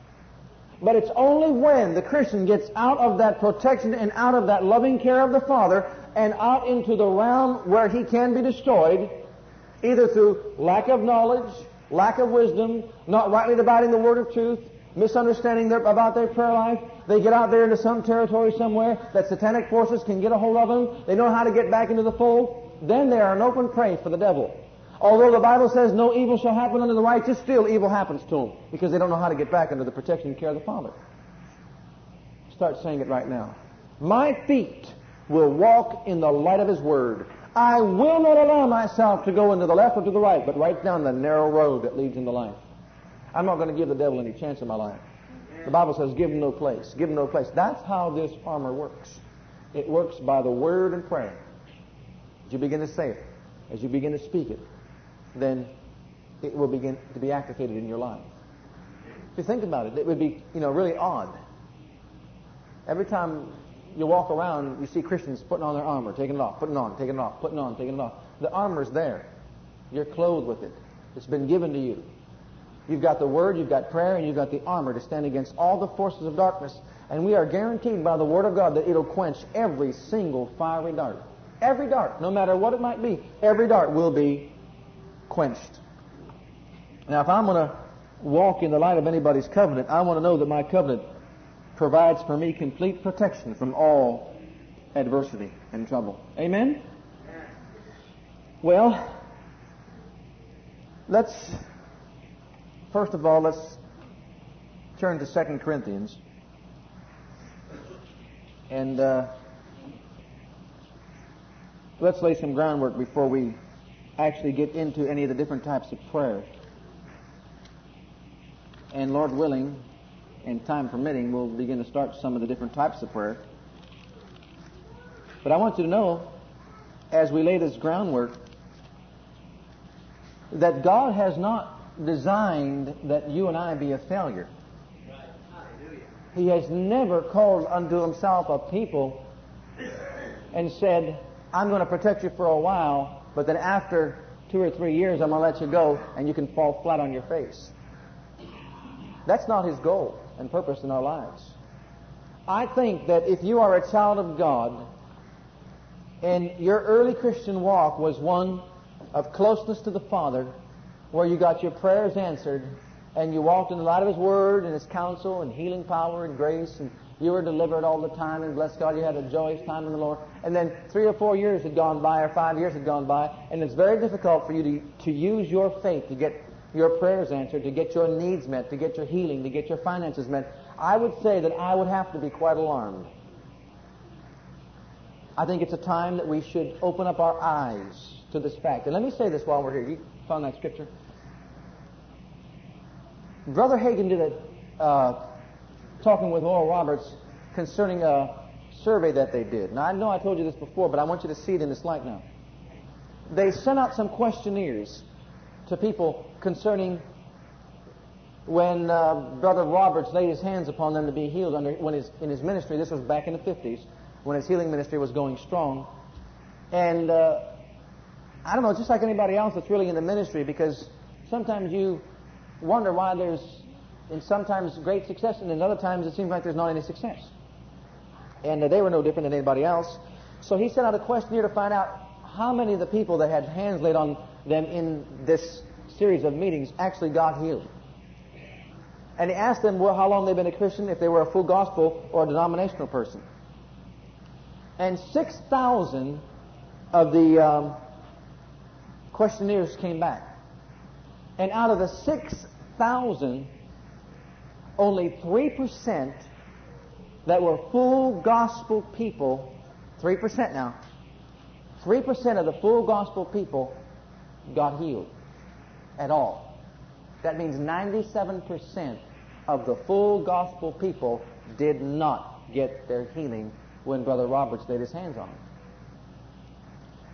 But it's only when the Christian gets out of that protection and out of that loving care of the Father and out into the realm where he can be destroyed either through lack of knowledge, lack of wisdom, not rightly dividing the word of truth, misunderstanding their, about their prayer life. They get out there into some territory somewhere that satanic forces can get a hold of them. They know how to get back into the fold. Then they are an open prey for the devil. Although the Bible says no evil shall happen unto the righteous, still evil happens to them because they don't know how to get back under the protection and care of the Father. Start saying it right now. My feet will walk in the light of His Word. I will not allow myself to go into the left or to the right, but right down the narrow road that leads into life. I'm not going to give the devil any chance in my life. The Bible says, give him no place. Give him no place. That's how this armor works. It works by the word and prayer. As you begin to say it, as you begin to speak it, then it will begin to be activated in your life. If you think about it, it would be, you know, really odd. Every time you walk around, you see Christians putting on their armor, taking it off, putting it on, taking it off, putting it on, taking it off. The armor's there. You're clothed with it. It's been given to you. You've got the Word, you've got prayer, and you've got the armor to stand against all the forces of darkness. And we are guaranteed by the Word of God that it'll quench every single fiery dart. Every dart, no matter what it might be, every dart will be quenched. Now, if I'm going to walk in the light of anybody's covenant, I want to know that my covenant provides for me complete protection from all adversity and trouble. Amen? Well, let's, first of all, let's turn to 2 Corinthians. And uh, let's lay some groundwork before we actually get into any of the different types of prayer. And Lord willing, and time permitting, we'll begin to start some of the different types of prayer. But I want you to know, as we lay this groundwork, that God has not designed that you and I be a failure. He has never called unto himself a people and said, I'm going to protect you for a while, but then after two or three years, I'm going to let you go and you can fall flat on your face. That's not his goal and purpose in our lives. I think that if you are a child of God and your early Christian walk was one of closeness to the Father, where you got your prayers answered and you walked in the light of His Word and His counsel and healing power and grace and you were delivered all the time and bless God you had a joyous time in the Lord. And then three or four years had gone by or five years had gone by and it's very difficult for you to, to use your faith to get your prayers answered, to get your needs met, to get your healing, to get your finances met, I would say that I would have to be quite alarmed. I think it's a time that we should open up our eyes to this fact. And let me say this while we're here. You found that scripture? Brother Hagin did a uh, talking with Oral Roberts concerning a survey that they did. Now I know I told you this before, but I want you to see it in this light now. They sent out some questionnaires to people concerning when uh, Brother Roberts laid his hands upon them to be healed under when his, in his ministry. This was back in the 50s when his healing ministry was going strong. And uh, I don't know, just like anybody else that's really in the ministry, because sometimes you wonder why there's, in sometimes great success, and in other times it seems like there's not any success. And uh, they were no different than anybody else. So he sent out a questionnaire to find out how many of the people that had hands laid on them in this series of meetings actually got healed. And he asked them well, how long they've been a Christian, if they were a full gospel or a denominational person. And 6,000 of the um, questionnaires came back. And out of the 6,000, only 3% that were full gospel people, 3% now, 3% of the full gospel people got healed at all. That means 97% of the full gospel people did not get their healing when Brother Roberts laid his hands on them.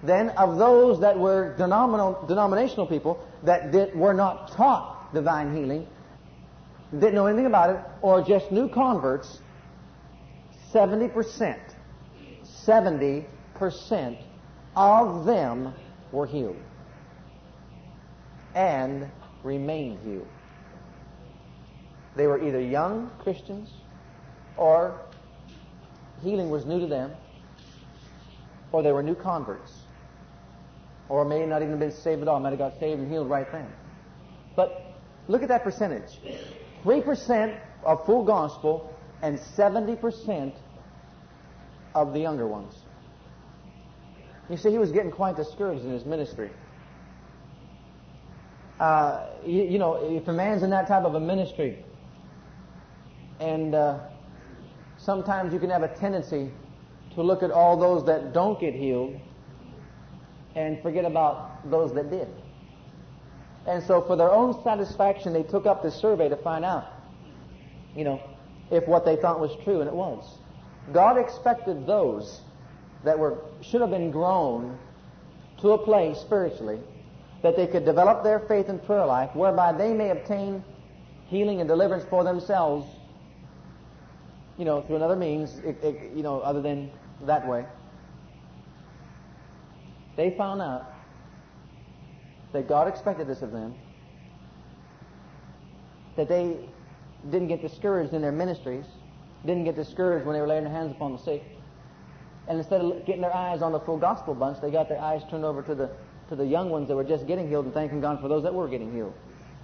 Then, of those that were denominational people that did, were not taught divine healing, didn't know anything about it, or just new converts, 70%, 70% of them were healed and remained healed. They were either young Christians or healing was new to them or they were new converts or may not even have been saved at all, might have got saved and healed right then. But look at that percentage. 3% of full gospel and 70% of the younger ones. You see, he was getting quite discouraged in his ministry. Uh, you, you, know, if a man's in that type of a ministry, and uh, sometimes you can have a tendency to look at all those that don't get healed and forget about those that did. And so, for their own satisfaction, they took up this survey to find out, you know, if what they thought was true, and it was. God expected those that were should have been grown to a place spiritually that they could develop their faith and prayer life, whereby they may obtain healing and deliverance for themselves you know, through another means, it, it, you know, other than that way. They found out that God expected this of them, that they didn't get discouraged in their ministries, didn't get discouraged when they were laying their hands upon the sick, and instead of getting their eyes on the full gospel bunch, they got their eyes turned over to the to the young ones that were just getting healed and thanking God for those that were getting healed.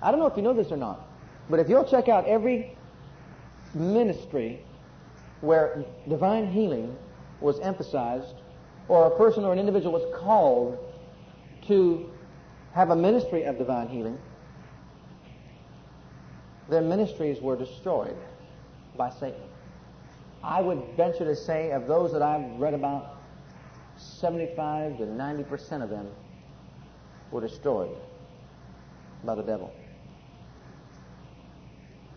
I don't know if you know this or not, but if you'll check out every ministry where divine healing was emphasized, or a person or an individual was called to have a ministry of divine healing, their ministries were destroyed by Satan. I would venture to say, of those that I've read about, 75 to 90 percent of them were destroyed by the devil.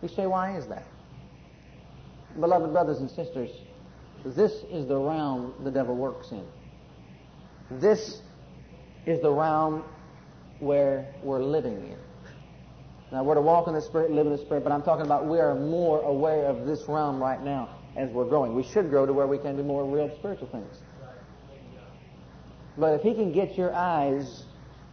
You say, why is that? Beloved brothers and sisters, this is the realm the devil works in. This is the realm where we're living in. Now, we're to walk in the Spirit, live in the Spirit, but I'm talking about we are more aware of this realm right now as we're growing. We should grow to where we can do more real spiritual things. But if he can get your eyes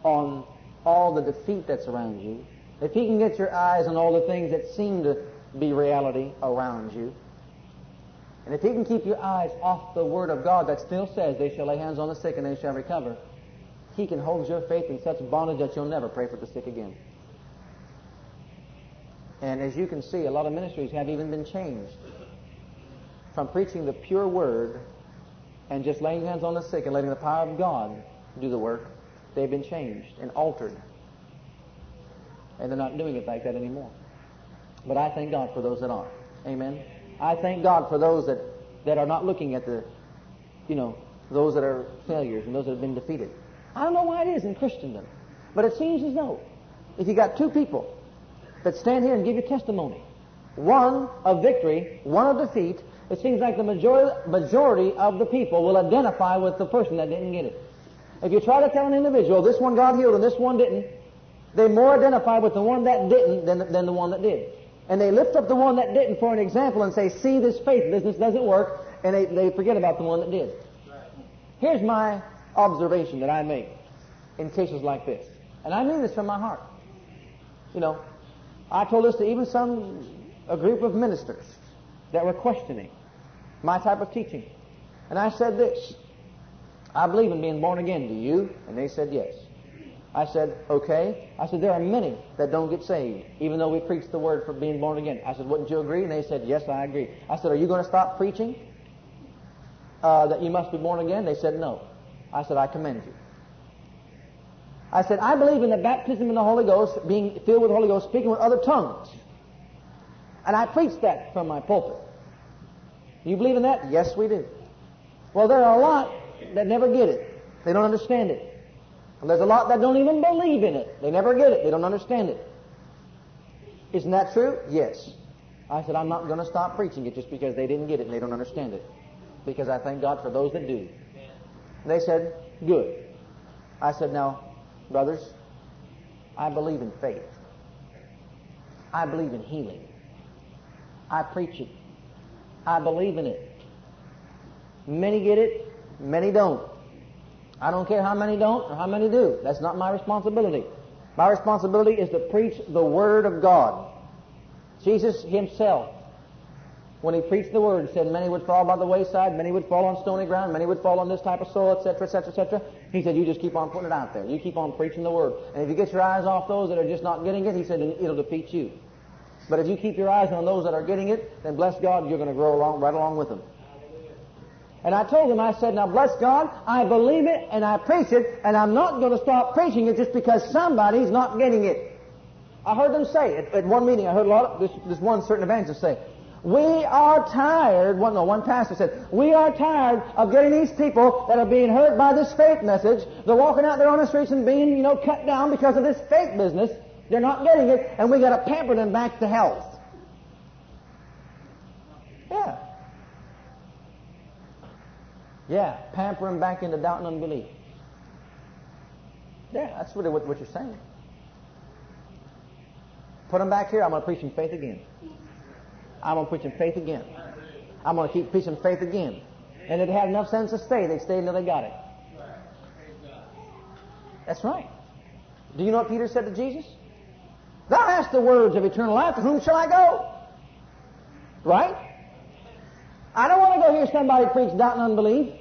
on all the defeat that's around you, if he can get your eyes on all the things that seem to be reality around you, and if he can keep your eyes off the Word of God that still says, they shall lay hands on the sick and they shall recover, he can hold your faith in such bondage that you'll never pray for the sick again. And as you can see, a lot of ministries have even been changed from preaching the pure Word and just laying hands on the sick and letting the power of God do the work. They've been changed and altered. And they're not doing it like that anymore. But I thank God for those that are. Amen. I thank God for those that, that are not looking at the, you know, those that are failures and those that have been defeated. I don't know why it is in Christendom, but it seems as though if you got two people that stand here and give you testimony, one of victory, one of defeat, it seems like the majority, majority of the people will identify with the person that didn't get it. If you try to tell an individual this one got healed and this one didn't, they more identify with the one that didn't than, than the one that did and they lift up the one that didn't for an example and say, see, this faith business doesn't work, and they, they forget about the one that did. Here's my observation that I make in cases like this. And I mean this from my heart. You know, I told this to even some, a group of ministers that were questioning my type of teaching. And I said this, I believe in being born again. Do you? And they said yes. I said, okay. I said, there are many that don't get saved, even though we preach the word for being born again. I said, wouldn't you agree? And they said, yes, I agree. I said, are you going to stop preaching uh, that you must be born again? They said, no. I said, I commend you. I said, I believe in the baptism in the Holy Ghost, being filled with the Holy Ghost, speaking with other tongues. And I preached that from my pulpit. You believe in that? Yes, we do. Well, there are a lot that never get it. They don't understand it. And there's a lot that don't even believe in it. They never get it. They don't understand it. Isn't that true? Yes. I said, I'm not going to stop preaching it just because they didn't get it and they don't understand it. Because I thank God for those that do. They said, good. I said, now, brothers, I believe in faith. I believe in healing. I preach it. I believe in it. Many get it, many don't. I don't care how many don't or how many do. That's not my responsibility. My responsibility is to preach the Word of God. Jesus Himself, when He preached the Word, said many would fall by the wayside, many would fall on stony ground, many would fall on this type of soil, etc., etc., etc. He said, you just keep on putting it out there. You keep on preaching the Word. And if you get your eyes off those that are just not getting it, He said, it'll defeat you. But if you keep your eyes on those that are getting it, then bless God, you're going to grow along, right along with them. And I told him, I said, now bless God, I believe it and I preach it, and I'm not going to stop preaching it just because somebody's not getting it. I heard them say at, at one meeting, I heard a lot of this, this one certain evangelist say, we are tired, one, no, one pastor said, we are tired of getting these people that are being hurt by this faith message. They're walking out there on the streets and being, you know, cut down because of this faith business. They're not getting it, and we got to pamper them back to health. Yeah. Yeah, pamper them back into doubt and unbelief. Yeah, that's really what, what you're saying. Put them back here, I'm going to preach in faith again. I'm going to preach in faith again. I'm going to keep preaching faith again. And if they had enough sense to stay, they stayed until they got it. That's right. Do you know what Peter said to Jesus? Thou hast the words of eternal life, to whom shall I go? Right? I don't want to go hear somebody preach doubt and unbelief.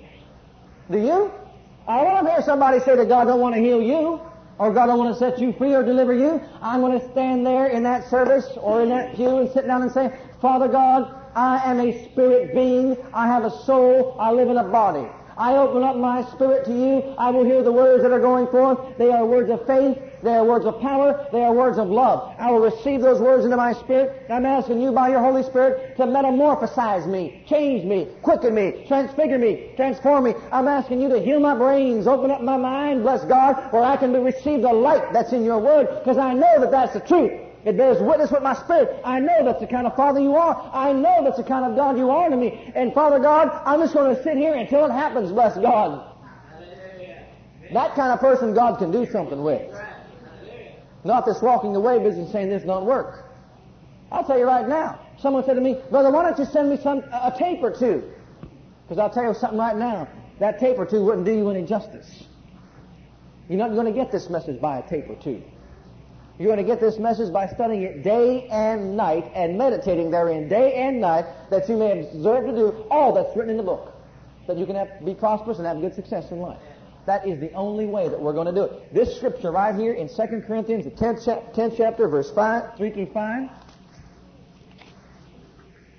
Do you? I want to hear somebody say that God don't want to heal you, or God don't want to set you free or deliver you. I'm going to stand there in that service or in that pew and sit down and say, Father God, I am a spirit being. I have a soul. I live in a body. I open up my spirit to you. I will hear the words that are going forth. They are words of faith. They are words of power. They are words of love. I will receive those words into my spirit. I'm asking you by your Holy Spirit to metamorphosize me, change me, quicken me, transfigure me, transform me. I'm asking you to heal my brains, open up my mind, bless God, where I can receive the light that's in your word, because I know that that's the truth. It bears witness with my spirit. I know that's the kind of Father you are. I know that's the kind of God you are to me. And Father God, I'm just going to sit here until it happens, bless God. That kind of person God can do something with. Not this walking away business saying this don't work. I'll tell you right now. Someone said to me, Brother, why don't you send me some a tape or two? Because I'll tell you something right now. That tape or two wouldn't do you any justice. You're not going to get this message by a tape or two. You're going to get this message by studying it day and night and meditating therein day and night that you may observe to do all that's written in the book. That you can have, be prosperous and have good success in life. That is the only way that we're going to do it. This scripture right here in 2 Corinthians, the 10th, 10th chapter, verse 5, 3 through 5.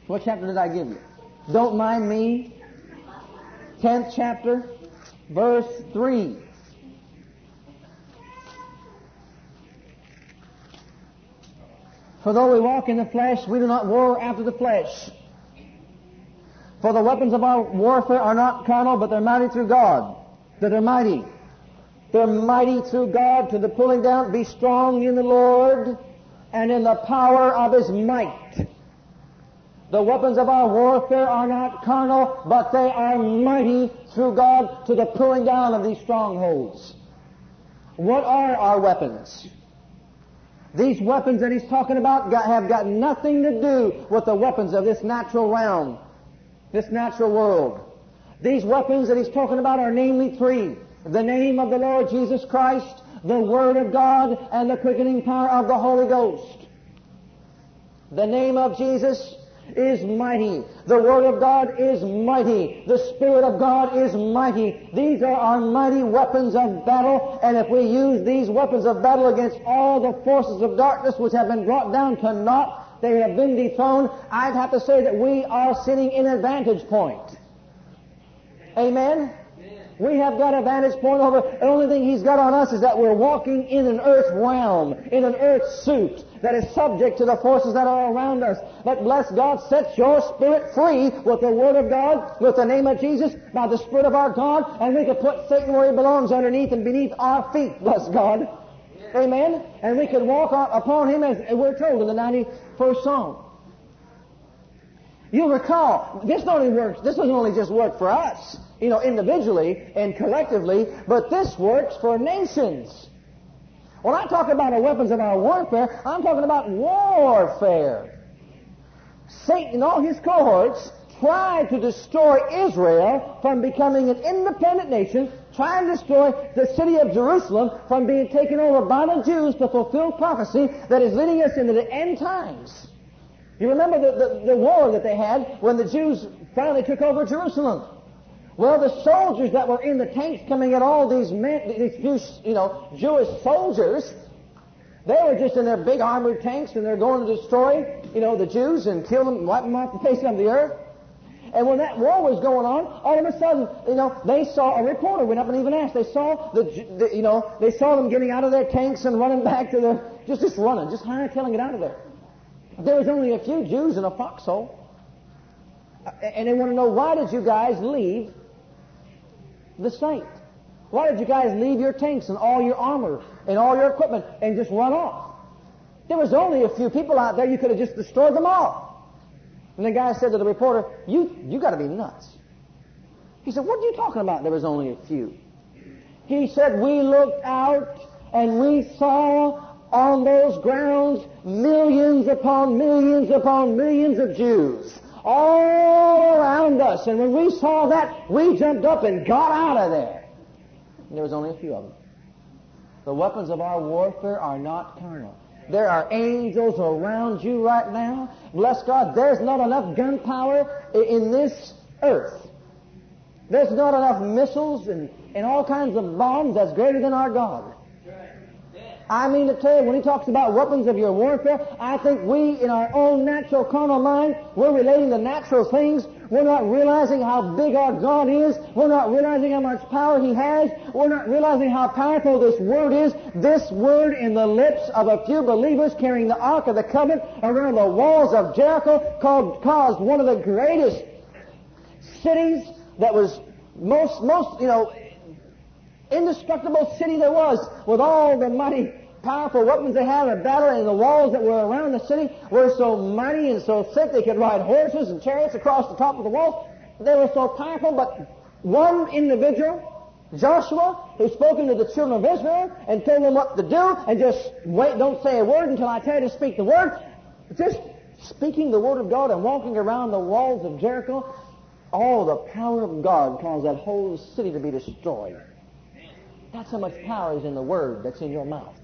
What chapter did I give you? Don't mind me. 10th chapter, verse 3. For though we walk in the flesh, we do not war after the flesh. For the weapons of our warfare are not carnal, but they're mighty through God. That are mighty. They're mighty through God to the pulling down. Be strong in the Lord and in the power of His might. The weapons of our warfare are not carnal, but they are mighty through God to the pulling down of these strongholds. What are our weapons? These weapons that he's talking about got, have got nothing to do with the weapons of this natural realm, this natural world. These weapons that he's talking about are namely three. the name of the Lord Jesus Christ, the Word of God, and the quickening power of the Holy Ghost. The name of Jesus is mighty. The Word of God is mighty. The Spirit of God is mighty. These are our mighty weapons of battle, and if we use these weapons of battle against all the forces of darkness which have been brought down to naught, they have been dethroned, I'd have to say that we are sitting in a vantage point. Amen? We have got a vantage point over. The only thing He's got on us is that we're walking in an earth realm, in an earth suit that is subject to the forces that are around us. But bless God, set your spirit free with the Word of God, with the name of Jesus, by the Spirit of our God, and we can put Satan where he belongs underneath and beneath our feet, bless God. Amen? And we can walk upon him as we're told in the 91st Psalm. You'll recall, this only works, this doesn't only just work for us you know, individually and collectively, but this works for nations. When I talk about the weapons of our warfare, I'm talking about warfare. Satan and all his cohorts tried to destroy Israel from becoming an independent nation, trying to destroy the city of Jerusalem from being taken over by the Jews to fulfill prophecy that is leading us into the end times. You remember the, the, the war that they had when the Jews finally took over Jerusalem. Well, the soldiers that were in the tanks coming at all these men, these few, you know, Jewish soldiers, they were just in their big armored tanks and they're going to destroy, you know, the Jews and kill them, wipe them off the face of the earth. And when that war was going on, all of a sudden, you know, they saw a reporter went up and even asked. They saw the, the you know, they saw them getting out of their tanks and running back to the, just just running, just hightailing it out of there. There was only a few Jews in a foxhole, and they want to know why did you guys leave the site. Why did you guys leave your tanks and all your armor and all your equipment and just run off? There was only a few people out there. You could have just destroyed them all. And the guy said to the reporter, "You, you got to be nuts." He said, "What are you talking about? There was only a few." He said, "We looked out and we saw on those grounds millions upon millions upon millions of Jews." all around us. And when we saw that, we jumped up and got out of there. And there was only a few of them. The weapons of our warfare are not carnal. There are angels around you right now. Bless God, there's not enough gunpowder in this earth. There's not enough missiles and, and all kinds of bombs that's greater than our God. I mean to tell you, when he talks about weapons of your warfare, I think we, in our own natural carnal mind, we're relating to natural things. We're not realizing how big our God is. We're not realizing how much power He has. We're not realizing how powerful this Word is. This Word in the lips of a few believers carrying the Ark of the Covenant around the walls of Jericho caused one of the greatest cities that was most, most, you know, indestructible city there was with all the mighty powerful weapons they had in battle, and the walls that were around the city were so mighty and so thick they could ride horses and chariots across the top of the walls. They were so powerful, but one individual, Joshua, who spoken to the children of Israel and told them what to do, and just wait, don't say a word until I tell you to speak the word. Just speaking the word of God and walking around the walls of Jericho, all the power of God caused that whole city to be destroyed. That's how much power is in the word that's in your mouth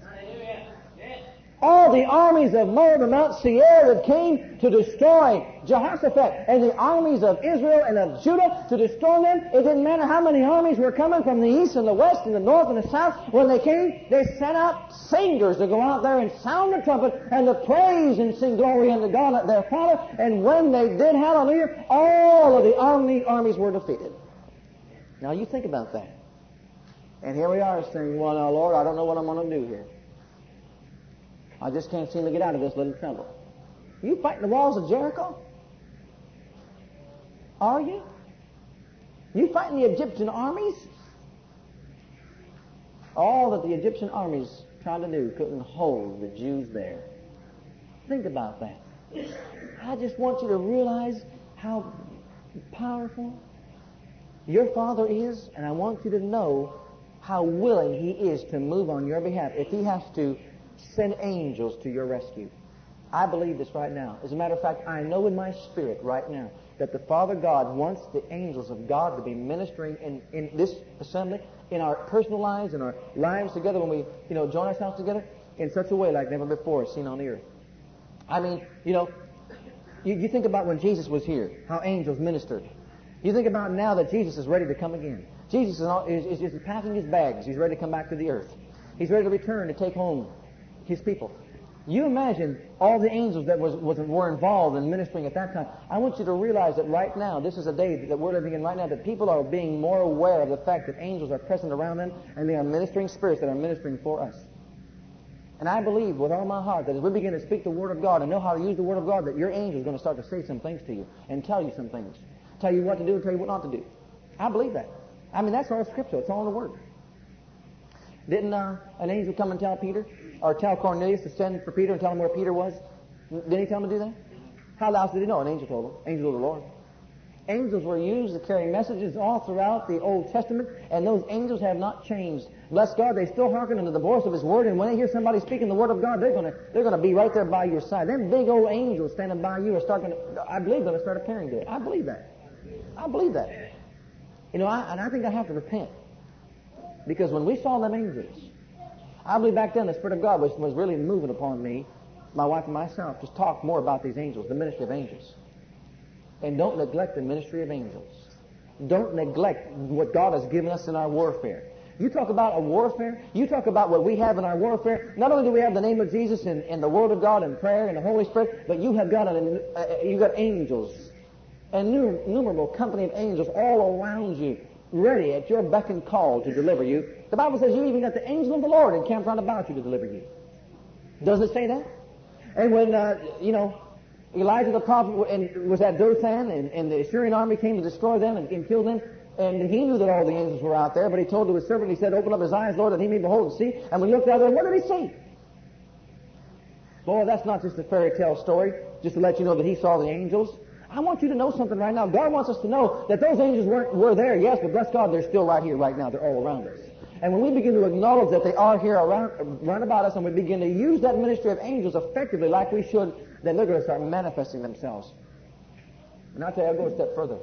all the armies of Moab and Mount Seir that came to destroy Jehoshaphat and the armies of Israel and of Judah to destroy them. It didn't matter how many armies were coming from the east and the west and the north and the south. When they came, they sent out singers to go out there and sound the trumpet and to praise and sing glory unto God their Father. And when they did, hallelujah, all of the army armies were defeated. Now you think about that. And here we are saying, well, now, Lord, I don't know what I'm going to do here. I just can't seem to get out of this little trouble. You fighting the walls of Jericho? Are you? You fighting the Egyptian armies? All that the Egyptian armies tried to do couldn't hold the Jews there. Think about that. I just want you to realize how powerful your Father is, and I want you to know how willing He is to move on your behalf. If He has to send angels to your rescue. I believe this right now. As a matter of fact, I know in my spirit right now that the Father God wants the angels of God to be ministering in, in this assembly, in our personal lives, in our lives together when we, you know, join ourselves together in such a way like never before seen on the earth. I mean, you know, you, you think about when Jesus was here, how angels ministered. You think about now that Jesus is ready to come again. Jesus is, is, is, is packing his bags. He's ready to come back to the earth. He's ready to return to take home his people. You imagine all the angels that was, was, were involved in ministering at that time. I want you to realize that right now, this is a day that we're living in right now, that people are being more aware of the fact that angels are present around them and they are ministering spirits that are ministering for us. And I believe with all my heart that as we begin to speak the Word of God and know how to use the Word of God, that your angel is going to start to say some things to you and tell you some things. Tell you what to do and tell you what not to do. I believe that. I mean, that's all Scripture. It's all in the Word. Didn't uh, an angel come and tell Peter, or tell Cornelius to send for Peter and tell him where Peter was? Didn't he tell him to do that? How else did he know? An angel told him. Angel of the Lord. Angels were used to carry messages all throughout the Old Testament, and those angels have not changed. Bless God, they still hearken unto the voice of His Word, and when they hear somebody speaking the Word of God, they're gonna they're gonna be right there by your side. Them big old angels standing by you are starting, to, I believe, to start appearing there. I believe that. I believe that. You know, I, and I think I have to repent because when we saw them angels, I believe back then the Spirit of God was was really moving upon me, my wife and myself, to talk more about these angels, the ministry of angels. And don't neglect the ministry of angels. Don't neglect what God has given us in our warfare. You talk about a warfare. You talk about what we have in our warfare. Not only do we have the name of Jesus and, and the Word of God and prayer and the Holy Spirit, but you have got an, uh, you got angels, a innumerable company of angels all around you, ready at your beck and call to deliver you. The Bible says you even got the angel of the Lord encamped round about you to deliver you. Doesn't it say that? And when uh, you know Elijah the prophet was at Dothan, and, and the Assyrian army came to destroy them and, and kill them. And he knew that all the angels were out there, but he told to his servant, he said, Open up his eyes, Lord, that he may behold and see. And when he looked out there, what did he see? Boy, that's not just a fairy tale story, just to let you know that he saw the angels. I want you to know something right now. God wants us to know that those angels weren't, were there, yes, but bless God, they're still right here, right now. They're all around us. And when we begin to acknowledge that they are here around, around about us, and we begin to use that ministry of angels effectively like we should, then they're going to start manifesting themselves. And I'll tell you, I'll go a step further.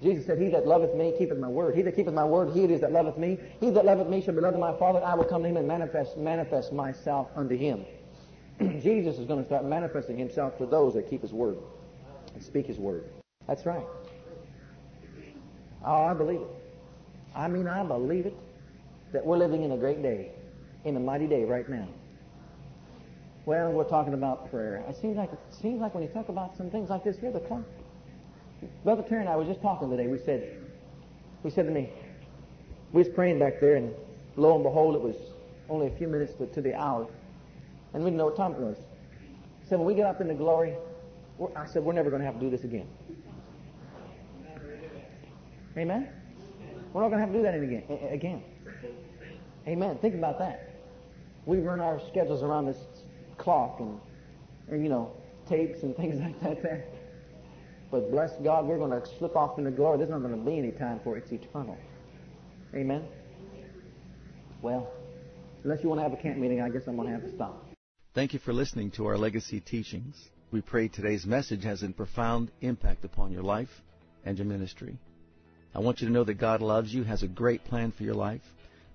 Jesus said, He that loveth me keepeth my word. He that keepeth my word, he it is that loveth me. He that loveth me shall be loved of my Father, I will come to him and manifest, manifest myself unto him. Jesus is going to start manifesting himself to those that keep his word and speak his word. That's right. Oh, I believe it. I mean, I believe it that we're living in a great day, in a mighty day right now. Well, we're talking about prayer. It seems like it seems like when you talk about some things like this, you're the clock. Brother Terry and I were just talking today. We said, we said to me, we was praying back there, and lo and behold, it was only a few minutes to, to the hour, and we didn't know what time it was. He said, when we get up into glory, I said, we're never going to have to do this again. Amen. We're not going to have to do that again. Again. Amen. Think about that. We run our schedules around this clock and, and you know, tapes and things like that there. But bless God, we're going to slip off into glory. There's not going to be any time for it. It's eternal. Amen? Well, unless you want to have a camp meeting, I guess I'm going to have to stop. Thank you for listening to our legacy teachings. We pray today's message has a profound impact upon your life and your ministry. I want you to know that God loves you, has a great plan for your life.